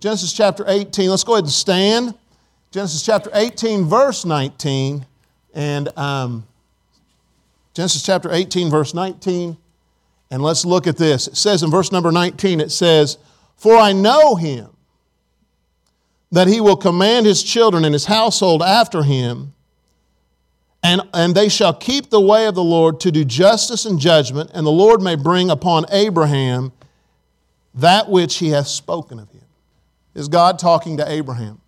Genesis chapter 18. Let's go ahead and stand. Genesis chapter 18, verse 19. And um, Genesis chapter 18, verse 19. And let's look at this. It says in verse number 19, it says, For I know him, that he will command his children and his household after him, and, and they shall keep the way of the Lord to do justice and judgment, and the Lord may bring upon Abraham that which he hath spoken of him. Is God talking to Abraham?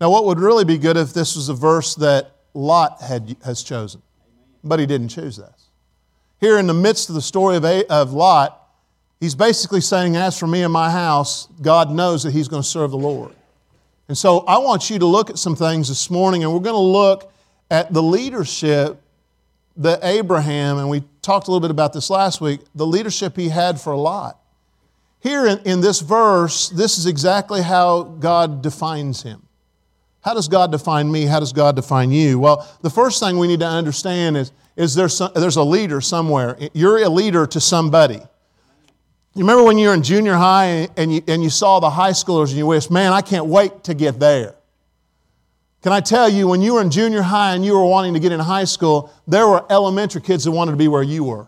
Now, what would really be good if this was a verse that Lot had, has chosen, but he didn't choose this. Here in the midst of the story of, a, of Lot, he's basically saying, As for me and my house, God knows that he's going to serve the Lord. And so I want you to look at some things this morning, and we're going to look at the leadership that Abraham, and we talked a little bit about this last week, the leadership he had for Lot. Here in, in this verse, this is exactly how God defines him. How does God define me? How does God define you? Well, the first thing we need to understand is, is there some, there's a leader somewhere. You're a leader to somebody. You remember when you were in junior high and you, and you saw the high schoolers and you wish, man, I can't wait to get there. Can I tell you, when you were in junior high and you were wanting to get in high school, there were elementary kids that wanted to be where you were.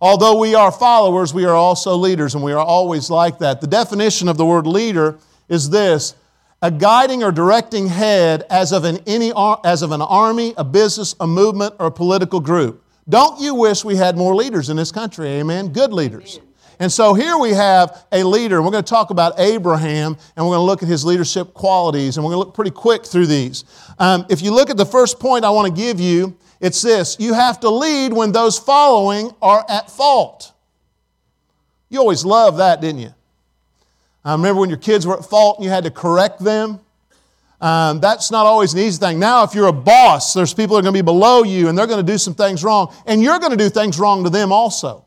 Although we are followers, we are also leaders, and we are always like that. The definition of the word leader is this a guiding or directing head as of, an, any, as of an army, a business, a movement, or a political group. Don't you wish we had more leaders in this country? Amen. Good leaders. And so here we have a leader. And we're going to talk about Abraham and we're going to look at his leadership qualities and we're going to look pretty quick through these. Um, if you look at the first point I want to give you, it's this you have to lead when those following are at fault. You always loved that, didn't you? I remember when your kids were at fault and you had to correct them. Um, that's not always an easy thing. Now, if you're a boss, there's people that are going to be below you and they're going to do some things wrong, and you're going to do things wrong to them also.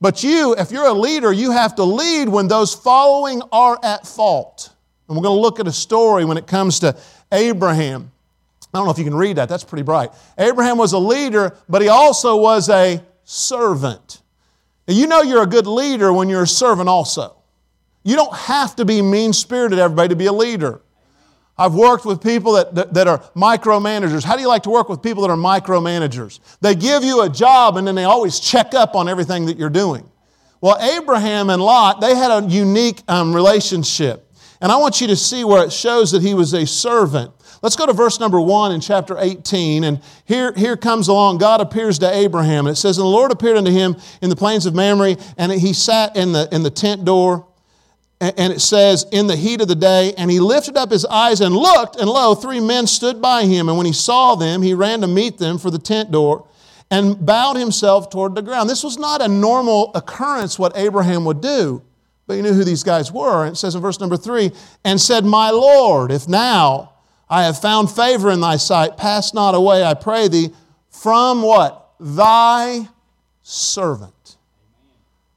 But you, if you're a leader, you have to lead when those following are at fault. And we're going to look at a story when it comes to Abraham. I don't know if you can read that, that's pretty bright. Abraham was a leader, but he also was a servant. Now, you know you're a good leader when you're a servant also. You don't have to be mean spirited, everybody, to be a leader. I've worked with people that, that, that, are micromanagers. How do you like to work with people that are micromanagers? They give you a job and then they always check up on everything that you're doing. Well, Abraham and Lot, they had a unique um, relationship. And I want you to see where it shows that he was a servant. Let's go to verse number one in chapter 18. And here, here comes along, God appears to Abraham. And it says, And the Lord appeared unto him in the plains of Mamre, and he sat in the, in the tent door and it says, in the heat of the day, and he lifted up his eyes and looked, and lo, three men stood by him. And when he saw them, he ran to meet them for the tent door and bowed himself toward the ground. This was not a normal occurrence, what Abraham would do, but he knew who these guys were. And it says in verse number three, and said, My Lord, if now I have found favor in thy sight, pass not away, I pray thee, from what? Thy servant.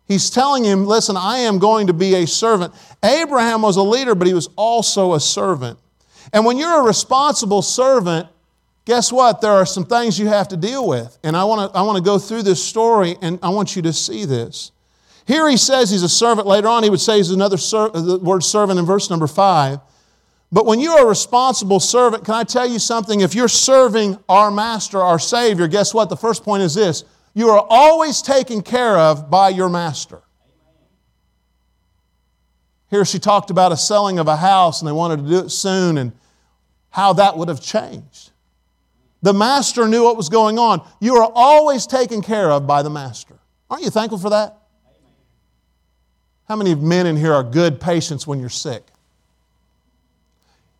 He's telling him, listen, I am going to be a servant. Abraham was a leader, but he was also a servant. And when you're a responsible servant, guess what? There are some things you have to deal with. And I want to I want to go through this story and I want you to see this. Here he says he's a servant. Later on, he would say he's another ser- the word servant in verse number five. But when you're a responsible servant, can I tell you something? If you're serving our master, our Savior, guess what? The first point is this you are always taken care of by your master. Here she talked about a selling of a house and they wanted to do it soon and how that would have changed. The master knew what was going on. You are always taken care of by the master. Aren't you thankful for that? How many men in here are good patients when you're sick?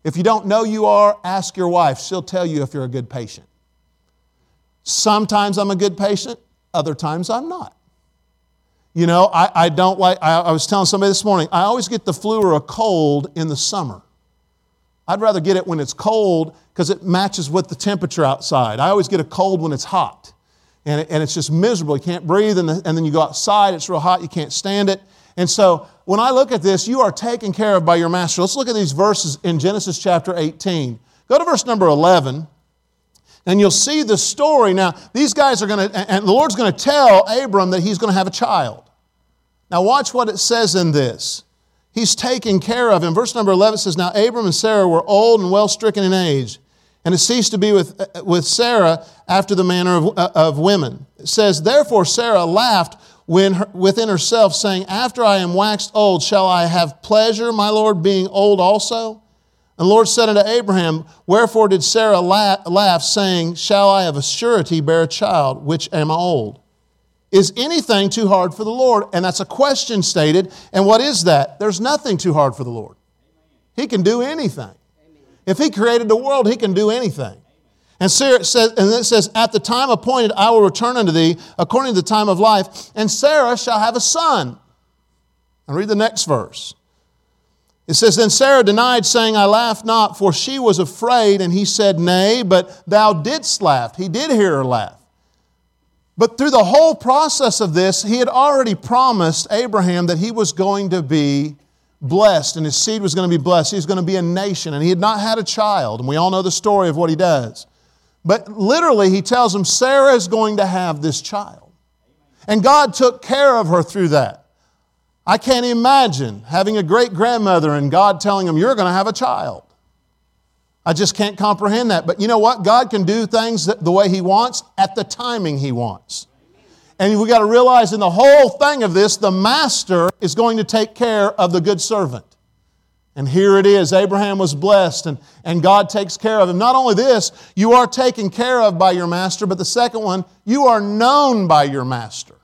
If you don't know you are, ask your wife. She'll tell you if you're a good patient. Sometimes I'm a good patient, other times I'm not. You know, I, I don't like, I, I was telling somebody this morning, I always get the flu or a cold in the summer. I'd rather get it when it's cold because it matches with the temperature outside. I always get a cold when it's hot. And, it, and it's just miserable. You can't breathe, and, the, and then you go outside, it's real hot, you can't stand it. And so when I look at this, you are taken care of by your master. Let's look at these verses in Genesis chapter 18. Go to verse number 11. And you'll see the story. Now, these guys are going to, and the Lord's going to tell Abram that he's going to have a child. Now, watch what it says in this. He's taking care of him. Verse number 11 says, Now Abram and Sarah were old and well stricken in age, and it ceased to be with, with Sarah after the manner of, of women. It says, Therefore Sarah laughed her, within herself, saying, After I am waxed old, shall I have pleasure, my Lord, being old also? And the Lord said unto Abraham, Wherefore did Sarah laugh, laugh, saying, Shall I of a surety bear a child, which am old? Is anything too hard for the Lord? And that's a question stated. And what is that? There's nothing too hard for the Lord. He can do anything. If He created the world, He can do anything. And Sarah says, and it says, At the time appointed, I will return unto thee according to the time of life, and Sarah shall have a son. And read the next verse. It says, Then Sarah denied, saying, I laughed not, for she was afraid. And he said, Nay, but thou didst laugh. He did hear her laugh. But through the whole process of this, he had already promised Abraham that he was going to be blessed and his seed was going to be blessed. He was going to be a nation, and he had not had a child. And we all know the story of what he does. But literally, he tells him, Sarah is going to have this child. And God took care of her through that. I can't imagine having a great grandmother and God telling him, You're going to have a child. I just can't comprehend that. But you know what? God can do things the way He wants at the timing He wants. And we got to realize in the whole thing of this, the master is going to take care of the good servant. And here it is. Abraham was blessed, and, and God takes care of him. Not only this, you are taken care of by your master, but the second one, you are known by your master.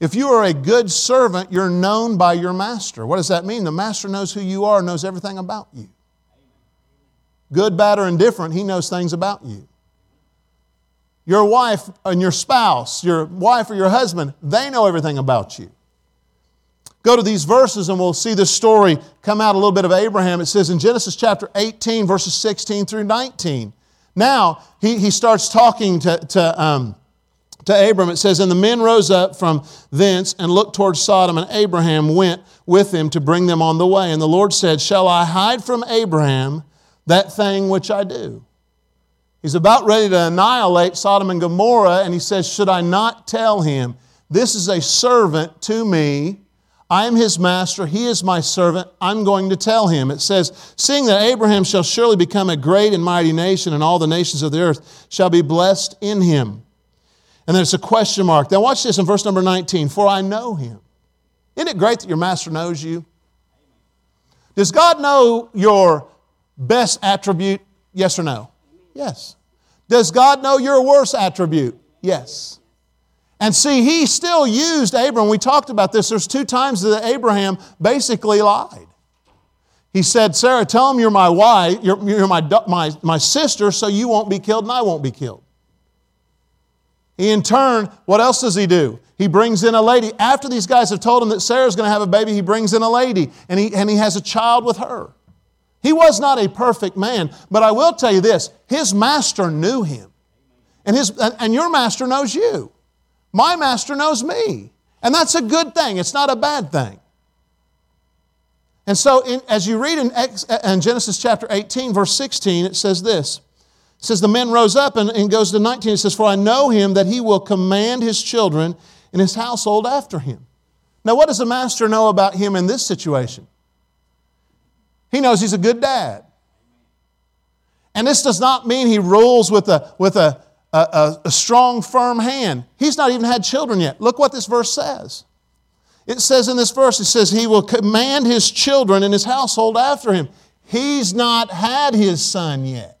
If you are a good servant, you're known by your master. What does that mean? The master knows who you are, knows everything about you. Good, bad, or indifferent, he knows things about you. Your wife and your spouse, your wife or your husband, they know everything about you. Go to these verses and we'll see this story come out a little bit of Abraham. It says in Genesis chapter 18, verses 16 through 19. Now, he, he starts talking to, to um, to Abram, it says, And the men rose up from thence and looked towards Sodom, and Abraham went with them to bring them on the way. And the Lord said, Shall I hide from Abraham that thing which I do? He's about ready to annihilate Sodom and Gomorrah, and he says, Should I not tell him, This is a servant to me. I am his master, he is my servant. I'm going to tell him. It says, Seeing that Abraham shall surely become a great and mighty nation, and all the nations of the earth shall be blessed in him. And there's a question mark. Now, watch this in verse number 19 For I know him. Isn't it great that your master knows you? Does God know your best attribute? Yes or no? Yes. Does God know your worst attribute? Yes. And see, he still used Abraham. We talked about this. There's two times that Abraham basically lied. He said, Sarah, tell him you're my wife, you're, you're my, my, my sister, so you won't be killed and I won't be killed. He, in turn, what else does he do? He brings in a lady. After these guys have told him that Sarah's going to have a baby, he brings in a lady and he, and he has a child with her. He was not a perfect man, but I will tell you this his master knew him. And, his, and your master knows you. My master knows me. And that's a good thing, it's not a bad thing. And so, in, as you read in, in Genesis chapter 18, verse 16, it says this it says, The men rose up and, and goes to 19. It says, For I know him that he will command his children and his household after him. Now, what does the master know about him in this situation? He knows he's a good dad. And this does not mean he rules with a, with a, a, a, strong, firm hand. He's not even had children yet. Look what this verse says. It says in this verse, it says, He will command His children and His household after Him. He's not had His son yet.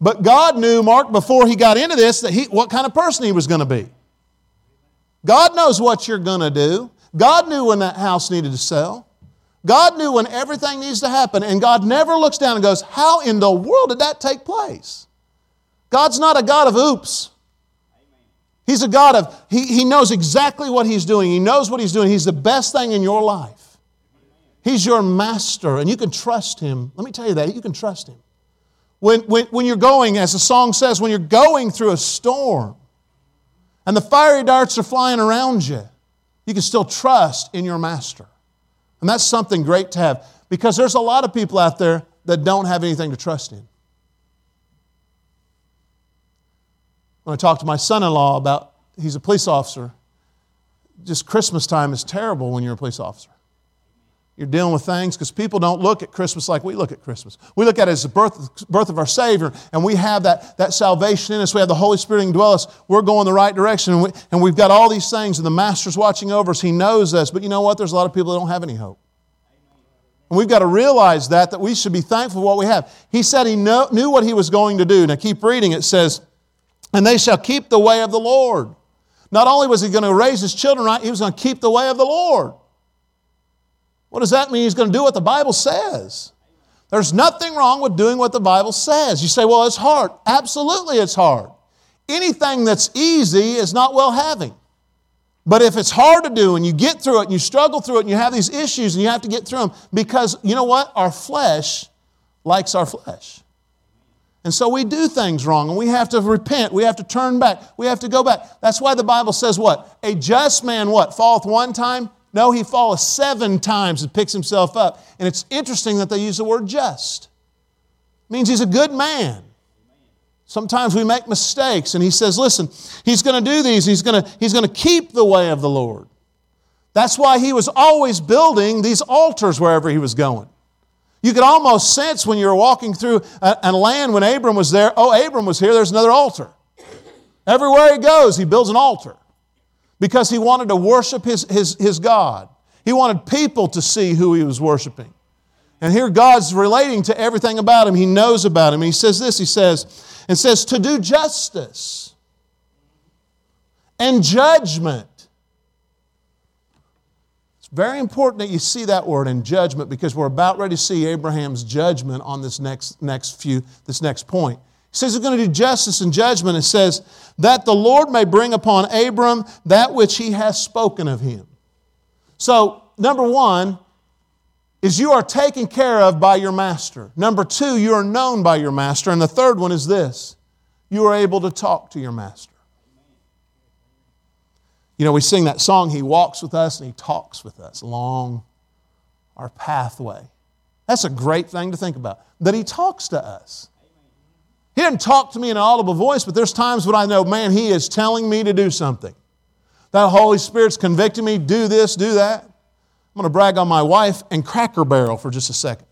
But God knew, Mark, before he got into this, that he, what kind of person he was going to be. God knows what you're going to do. God knew when that house needed to sell. God knew when everything needs to happen. And God never looks down and goes, How in the world did that take place? God's not a God of oops. He's a God of, he, he knows exactly what He's doing. He knows what He's doing. He's the best thing in your life. He's your master, and you can trust Him. Let me tell you that. You can trust Him. When, when, when you're going, as the song says, when you're going through a storm and the fiery darts are flying around you, you can still trust in your master. And that's something great to have because there's a lot of people out there that don't have anything to trust in. When I talked to my son in law about, he's a police officer, just Christmas time is terrible when you're a police officer. You're dealing with things because people don't look at Christmas like we look at Christmas. We look at it as the birth, birth of our Savior, and we have that, that salvation in us. We have the Holy Spirit indwell us. We're going the right direction, and, we, and we've got all these things, and the Master's watching over us. He knows us. But you know what? There's a lot of people that don't have any hope. And we've got to realize that, that we should be thankful for what we have. He said he know, knew what he was going to do. Now keep reading. It says, And they shall keep the way of the Lord. Not only was he going to raise his children right, he was going to keep the way of the Lord. What does that mean? He's going to do what the Bible says. There's nothing wrong with doing what the Bible says. You say, well, it's hard. Absolutely, it's hard. Anything that's easy is not well having. But if it's hard to do and you get through it and you struggle through it and you have these issues and you have to get through them, because you know what? Our flesh likes our flesh. And so we do things wrong and we have to repent. We have to turn back. We have to go back. That's why the Bible says what? A just man, what? Falleth one time, no, he falls seven times and picks himself up. And it's interesting that they use the word just. It means he's a good man. Sometimes we make mistakes, and he says, listen, he's going to do these, he's going to, he's going to keep the way of the Lord. That's why he was always building these altars wherever he was going. You could almost sense when you were walking through a, a land when Abram was there, oh, Abram was here, there's another altar. Everywhere he goes, he builds an altar because he wanted to worship his, his, his God. He wanted people to see who he was worshiping. And here God's relating to everything about him. He knows about him. And he says this, he says, and says to do justice and judgment. Very important that you see that word in judgment because we're about ready to see Abraham's judgment on this next, next few, this next point. He says he's going to do justice and judgment. It says, that the Lord may bring upon Abram that which he has spoken of him. So, number one is you are taken care of by your master. Number two, you are known by your master. And the third one is this you are able to talk to your master. You know, we sing that song, He walks with us and He talks with us along our pathway. That's a great thing to think about, that He talks to us. He didn't talk to me in an audible voice, but there's times when I know, man, He is telling me to do something. That Holy Spirit's convicting me, do this, do that. I'm going to brag on my wife and Cracker Barrel for just a second.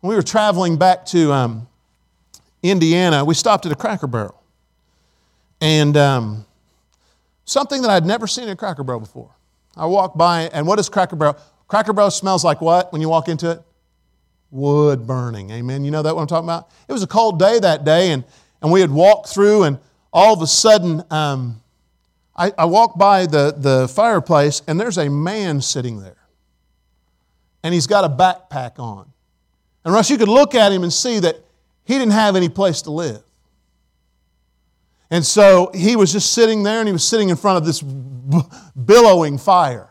When we were traveling back to um, Indiana, we stopped at a Cracker Barrel. And um, something that I'd never seen a Cracker Barrel before. I walked by, and what is Cracker Barrel? Cracker Barrel smells like what when you walk into it? wood burning. Amen. You know that what I'm talking about? It was a cold day that day, and, and we had walked through, and all of a sudden, um, I, I walked by the, the fireplace, and there's a man sitting there. And he's got a backpack on. And Russ, you could look at him and see that he didn't have any place to live. And so he was just sitting there, and he was sitting in front of this billowing fire.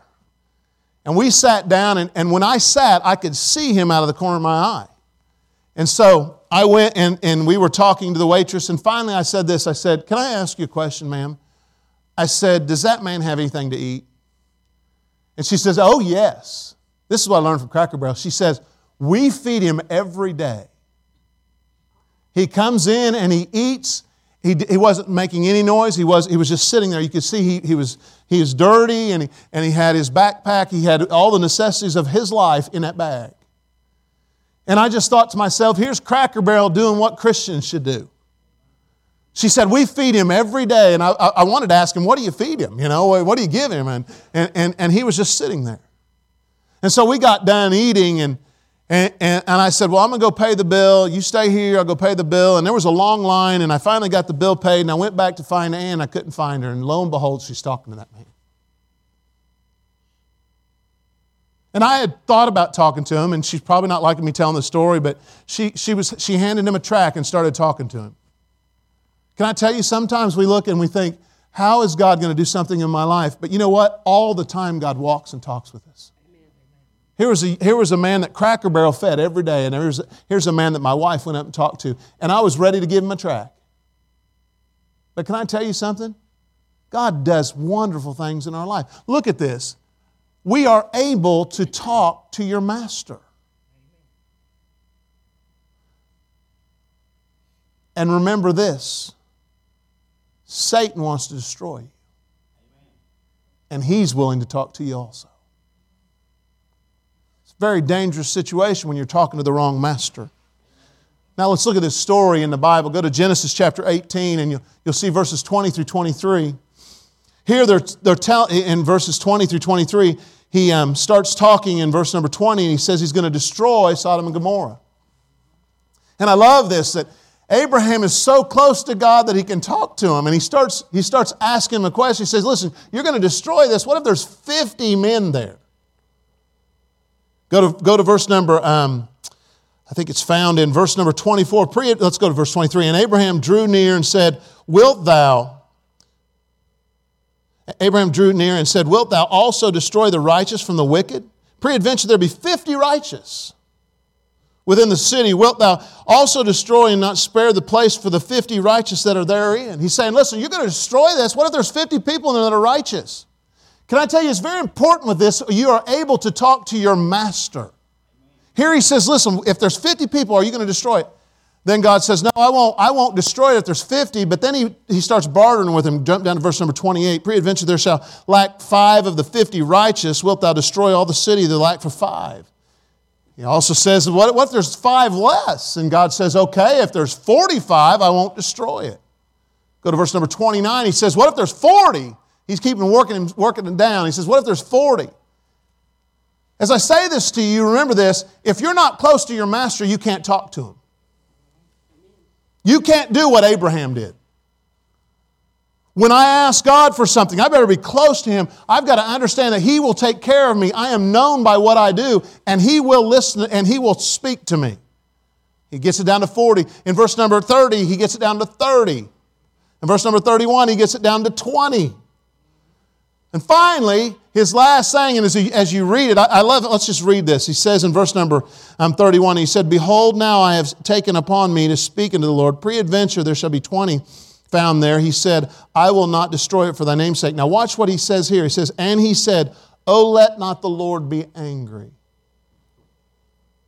And we sat down, and, and when I sat, I could see him out of the corner of my eye. And so I went and, and we were talking to the waitress, and finally I said this I said, Can I ask you a question, ma'am? I said, Does that man have anything to eat? And she says, Oh, yes. This is what I learned from Cracker Barrel. She says, We feed him every day. He comes in and he eats he, he wasn't making any noise. He was, he was just sitting there. You could see he, he, was, he was dirty and he, and he had his backpack. He had all the necessities of his life in that bag. And I just thought to myself, here's Cracker Barrel doing what Christians should do. She said, We feed him every day. And I, I wanted to ask him, What do you feed him? You know, what do you give him? And, and, and, and he was just sitting there. And so we got done eating, and, and, and, and, I said, Well, I'm going to go pay the bill. You stay here, I'll go pay the bill. And there was a long line, and I finally got the bill paid, and I went back to find Ann. I couldn't find her. And lo and behold, she's talking to that man. And I had thought about talking to him, and she's probably not liking me telling the story, but she, she, was, she handed him a track and started talking to him. Can I tell you, sometimes we look and we think, How is God going to do something in my life? But you know what? All the time, God walks and talks with us. Here was, a, here was a man that Cracker Barrel fed every day, and here's, here's a man that my wife went up and talked to, and I was ready to give him a track. But can I tell you something? God does wonderful things in our life. Look at this. We are able to talk to your master. And remember this Satan wants to destroy you. and He's willing to talk to you also. Very dangerous situation when you're talking to the wrong master. Now let's look at this story in the Bible. Go to Genesis chapter 18 and you'll, you'll see verses 20 through 23. Here they're, they're tell, in verses 20 through 23, he um, starts talking in verse number 20 and he says he's going to destroy Sodom and Gomorrah. And I love this that Abraham is so close to God that he can talk to him. And he starts, he starts asking him a question. He says, Listen, you're going to destroy this. What if there's 50 men there? Go to, go to verse number, um, I think it's found in verse number 24. Pre, let's go to verse 23. And Abraham drew near and said, Wilt thou, Abraham drew near and said, Wilt thou also destroy the righteous from the wicked? Peradventure there be 50 righteous within the city, wilt thou also destroy and not spare the place for the 50 righteous that are therein? He's saying, listen, you're going to destroy this. What if there's 50 people in there that are righteous? Can I tell you, it's very important with this, you are able to talk to your master. Here he says, listen, if there's 50 people, are you going to destroy it? Then God says, no, I won't, I won't destroy it if there's 50. But then he, he starts bartering with him. Jump down to verse number 28. Preadventure there shall lack five of the 50 righteous. Wilt thou destroy all the city that lack for five? He also says, what, what if there's five less? And God says, okay, if there's 45, I won't destroy it. Go to verse number 29. He says, what if there's 40? He's keeping working, working it down. He says, what if there's 40? As I say this to you, remember this if you're not close to your master, you can't talk to him. You can't do what Abraham did. When I ask God for something, I better be close to Him. I've got to understand that He will take care of me. I am known by what I do, and He will listen and He will speak to me. He gets it down to 40. In verse number 30, He gets it down to 30. In verse number 31, He gets it down to 20. And finally, his last saying, and as, as you read it, I, I, love it. Let's just read this. He says in verse number um, 31, he said, Behold, now I have taken upon me to speak unto the Lord. Pre-adventure there shall be 20 found there, he said, I will not destroy it for thy name's sake. Now, watch what he says here. He says, And he said, Oh, let not the Lord be angry.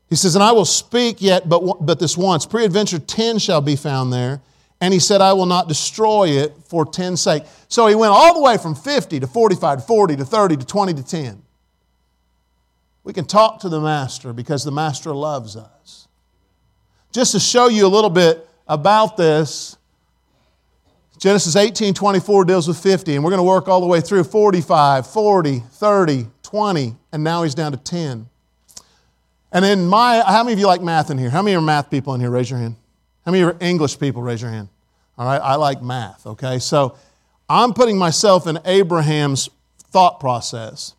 He says, And I will speak yet but, but this once. Preadventure 10 shall be found there. And he said, I will not destroy it for 10's sake. So he went all the way from 50 to 45 to 40 to 30 to 20 to 10. We can talk to the Master because the Master loves us. Just to show you a little bit about this, Genesis 18 24 deals with 50, and we're going to work all the way through 45, 40, 30, 20, and now he's down to 10. And in my, how many of you like math in here? How many are math people in here? Raise your hand. How many of you English people? Raise your hand. All right, I like math, okay? So I'm putting myself in Abraham's thought process.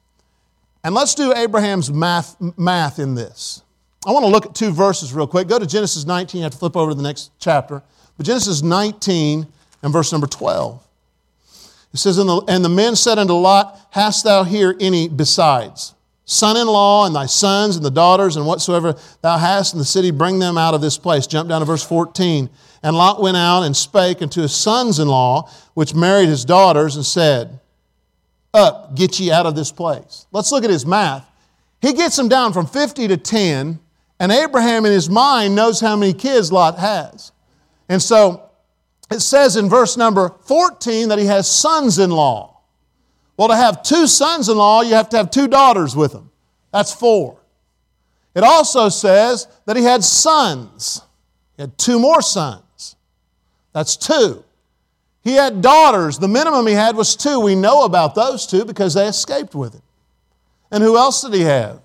And let's do Abraham's math, math in this. I want to look at two verses real quick. Go to Genesis 19. You have to flip over to the next chapter. But Genesis 19, and verse number 12. It says, and the, and the men said unto Lot, Hast thou here any besides? Son in law, and thy sons, and the daughters, and whatsoever thou hast in the city, bring them out of this place. Jump down to verse 14. And Lot went out and spake unto his sons in law, which married his daughters, and said, Up, get ye out of this place. Let's look at his math. He gets them down from 50 to 10, and Abraham in his mind knows how many kids Lot has. And so it says in verse number 14 that he has sons in law. Well, to have two sons in law, you have to have two daughters with him. That's four. It also says that he had sons. He had two more sons. That's two. He had daughters. The minimum he had was two. We know about those two because they escaped with him. And who else did he have?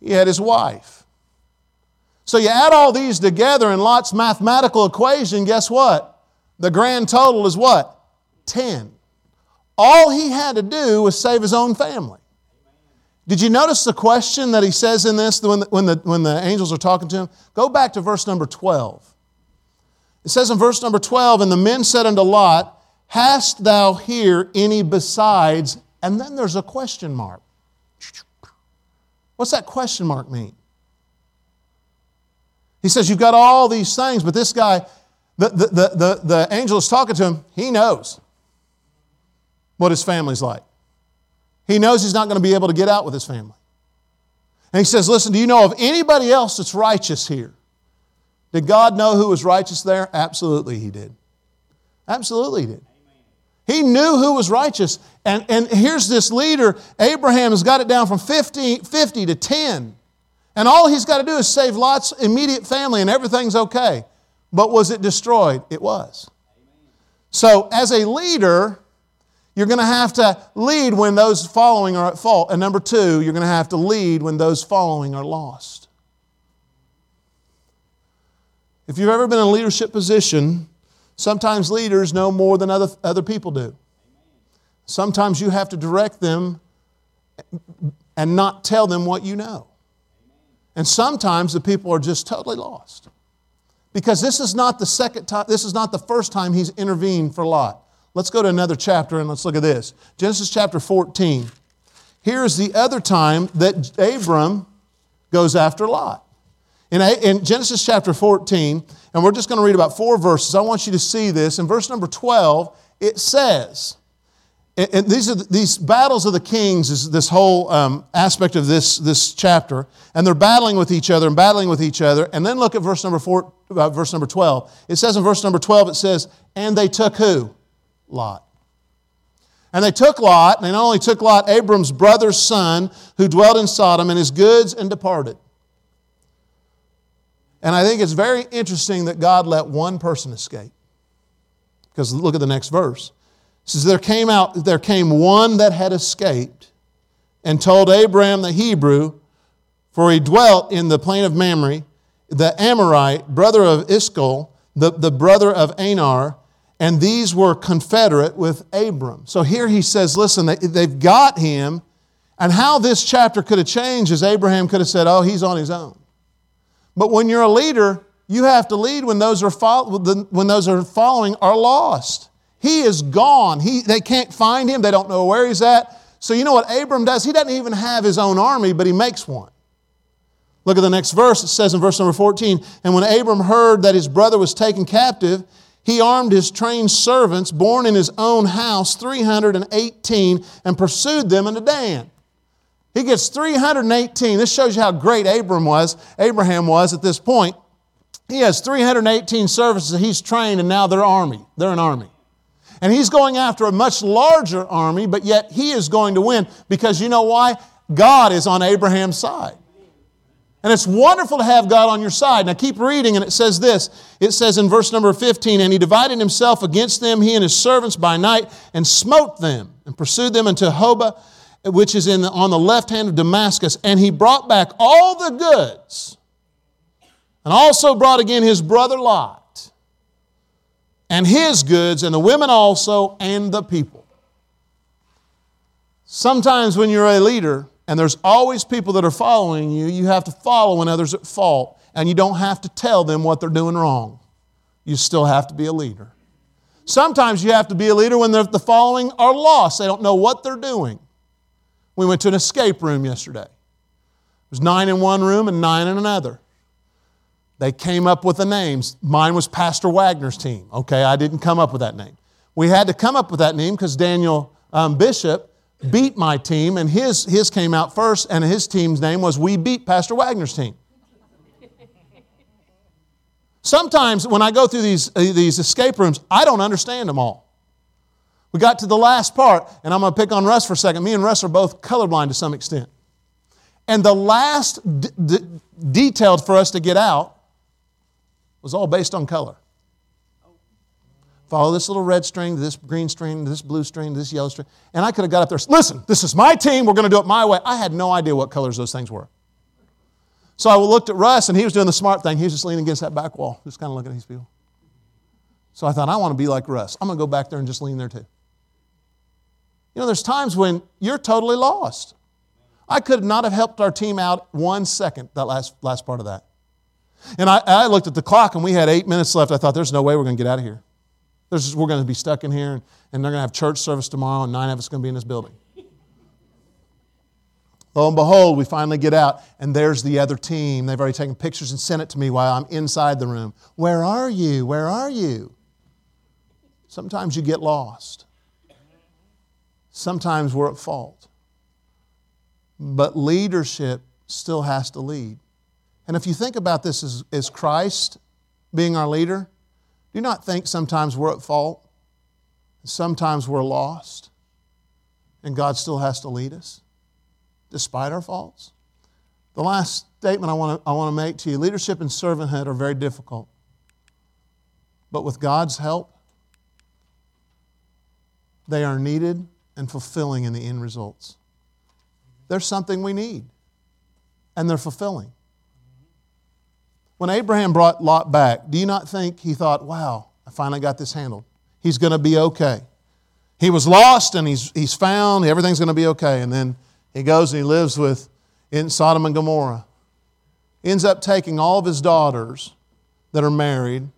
He had his wife. So you add all these together in Lot's mathematical equation, guess what? The grand total is what? 10. All he had to do was save his own family. Did you notice the question that he says in this when the, when the, when the angels are talking to him? Go back to verse number 12. It says in verse number 12, And the men said unto Lot, Hast thou here any besides? And then there's a question mark. What's that question mark mean? He says, You've got all these things, but this guy, the, the, the, the, the angel is talking to him, he knows what his family's like. He knows he's not going to be able to get out with his family. And he says, Listen, do you know of anybody else that's righteous here? Did God know who was righteous there? Absolutely, he did. Absolutely, he did. He knew who was righteous. And, and here's this leader, Abraham has got it down from 50, 50 to 10. And all he's got to do is save Lot's immediate family and everything's okay. But was it destroyed? It was. So, as a leader, you're going to have to lead when those following are at fault. And number two, you're going to have to lead when those following are lost. If you've ever been in a leadership position, sometimes leaders know more than other, other people do. Sometimes you have to direct them and not tell them what you know. And sometimes the people are just totally lost. Because this is not the second time, this is not the first time he's intervened for Lot. Let's go to another chapter and let's look at this. Genesis chapter 14. Here's the other time that Abram goes after Lot. In, in Genesis chapter 14, and we're just going to read about four verses. I want you to see this. In verse number 12, it says, and these are the, these battles of the kings is this whole um, aspect of this, this chapter and they're battling with each other and battling with each other and then look at verse number four uh, verse number 12 it says in verse number 12 it says and they took who lot. And they took lot and they not only took lot abram's brother's son who dwelt in sodom and his goods and departed. And i think it's very interesting that god let one person escape. Because look at the next verse. It says there came out there came one that had escaped and told Abram the Hebrew, for he dwelt in the plain of Mamre, the Amorite, brother of Eshcol, the, the brother of Aner, and these were confederate with Abram. So here he says, listen, they, they've got him, and how this chapter could have changed is Abraham could have said, oh, he's on his own. But when you're a leader, you have to lead when those are, follow, when those are following are lost. He is gone. He, they can't find him. They don't know where he's at. So, you know what Abram does? He doesn't even have his own army, but he makes one. Look at the next verse. It says in verse number 14 And when Abram heard that his brother was taken captive, he armed his trained servants, born in his own house, 318, and pursued them into Dan. He gets 318. This shows you how great Abram was, Abraham was at this point. He has 318 servants that he's trained, and now they're army. They're an army. And he's going after a much larger army, but yet he is going to win because you know why? God is on Abraham's side. And it's wonderful to have God on your side. Now keep reading, and it says this. It says in verse number 15, And he divided himself against them, he and his servants by night, and smote them, and pursued them unto Hobah, which is in the, on the left hand of Damascus. And he brought back all the goods, and also brought again his brother Lot and his goods, and the women also, and the people. Sometimes when you're a leader, and there's always people that are following you, you have to follow when others are at fault, and you don't have to tell them what they're doing wrong. You still have to be a leader. Sometimes you have to be a leader when the following are lost. They don't know what they're doing. We went to an escape room yesterday. It was nine in one room and nine in another. They came up with the names. Mine was Pastor Wagner's team. Okay, I didn't come up with that name. We had to come up with that name because Daniel um, Bishop beat my team, and his, his came out first, and his team's name was We Beat Pastor Wagner's Team. Sometimes when I go through these, uh, these escape rooms, I don't understand them all. We got to the last part, and I'm going to pick on Russ for a second. Me and Russ are both colorblind to some extent. And the last d- d- for us to get out was all based on color. Follow this little red string, this green string, this blue string, this yellow string. And I could have got up there, listen, this is my team, we're going to do it my way. I had no idea what colors those things were. So I looked at Russ, and he was doing the smart thing. He was just leaning against that back wall, just kind of looking at these people. So I thought, I want to be like Russ. I'm going to go back there and just lean there too. You know, there's times when you're totally lost. I could not have helped our team out one second, that last, last part of that. And I, I, looked at the clock and we had eight minutes left. I thought, there's no way we're going to get out of here. There's, we're going to be stuck in here and, and they're going to have church service tomorrow and nine of us are going to be in this building. Lo and behold, we finally get out and there's the other team. They've already taken pictures and sent it to me while I'm inside the room. Where are you? Where are you? Sometimes you get lost. Sometimes we're at fault. But leadership still has to lead. And if you think about this as, as Christ being our leader, you not think sometimes we're at fault? Sometimes we're lost, and God still has to lead us despite our faults. The last statement I want to, I want to make to you leadership and servanthood are very difficult. But with God's help, they are needed and fulfilling in the end results. There's something we need, and they're fulfilling. When Abraham brought Lot back, do you not think he thought, wow, I finally got this handled? He's going to be okay. He was lost and he's, he's found, everything's going to be okay. And then he goes and he lives with in Sodom and Gomorrah. Ends up taking all of his daughters that are married.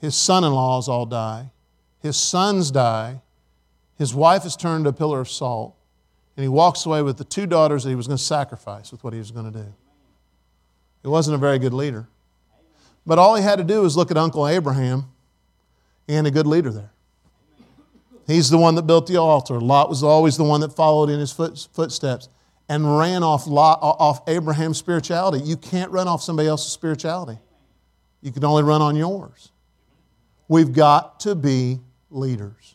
His son in laws all die. His sons die. His wife is turned to a pillar of salt. And he walks away with the two daughters that he was going to sacrifice with what he was going to do. He wasn't a very good leader. But all he had to do was look at Uncle Abraham and a good leader there. He's the one that built the altar. Lot was always the one that followed in his footsteps and ran off, Lot, off Abraham's spirituality. You can't run off somebody else's spirituality, you can only run on yours. We've got to be leaders.